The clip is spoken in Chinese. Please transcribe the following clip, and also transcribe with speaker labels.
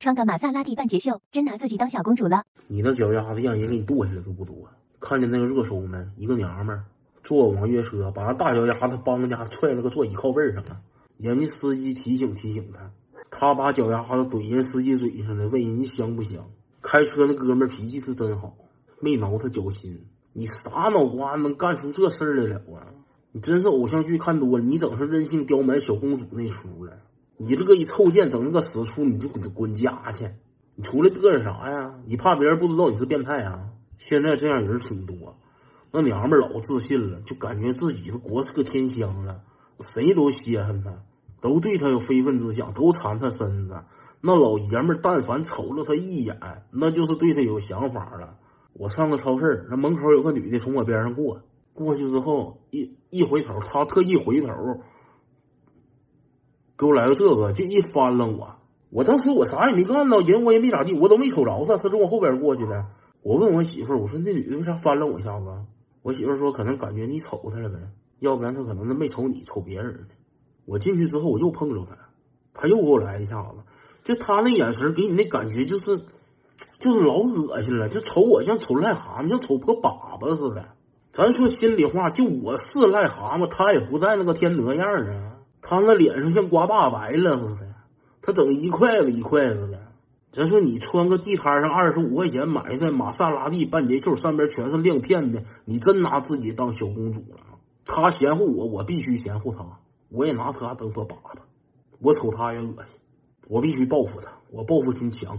Speaker 1: 穿个玛莎拉蒂半截袖，真拿自己当小公主了。
Speaker 2: 你那脚丫子让人给你剁下来都不多。看见那个热搜没？一个娘们坐网约车，把大脚丫子帮家踹了个座椅靠背上了。人家司机提醒提醒他，他把脚丫子怼人司机嘴上了，问人家香不香。开车那哥们脾气是真好，没挠他脚心。你啥脑瓜能干出这事儿来了啊？你真是偶像剧看多了，你整上任性刁蛮小公主那出了。你乐意凑贱整那个死出，你就滚滚家去！你出来嘚瑟啥呀？你怕别人不知道你是变态啊？现在这样人挺多，那娘们老自信了，就感觉自己是国色天香了，谁都稀罕他，都对他有非分之想，都馋他身子。那老爷们但凡瞅了他一眼，那就是对他有想法了。我上个超市，那门口有个女的从我边上过，过去之后一一回头，他特意回头。给我来个这个，就一翻了我。我当时我啥也没干呢，人我也没咋地，我都没瞅着他，他从我后边过去的。我问我媳妇儿，我说那女的为啥翻了我一下子？我媳妇儿说可能感觉你瞅她了呗，要不然她可能是没瞅你，瞅别人。我进去之后我又碰着他，他又给我来一下子，就他那眼神给你那感觉就是，就是老恶心了，就瞅我像瞅癞蛤蟆，像瞅破粑粑似的。咱说心里话，就我是癞蛤蟆，他也不在那个天德样啊。他那脸上像刮大白了似的，他整一筷子一筷子的。咱说你穿个地摊上二十五块钱买的玛莎拉蒂半截袖，上边全是亮片的，你真拿自己当小公主了？他嫌乎我，我必须嫌乎他，我也拿他当做粑粑。我瞅他也恶心，我必须报复他，我报复心强。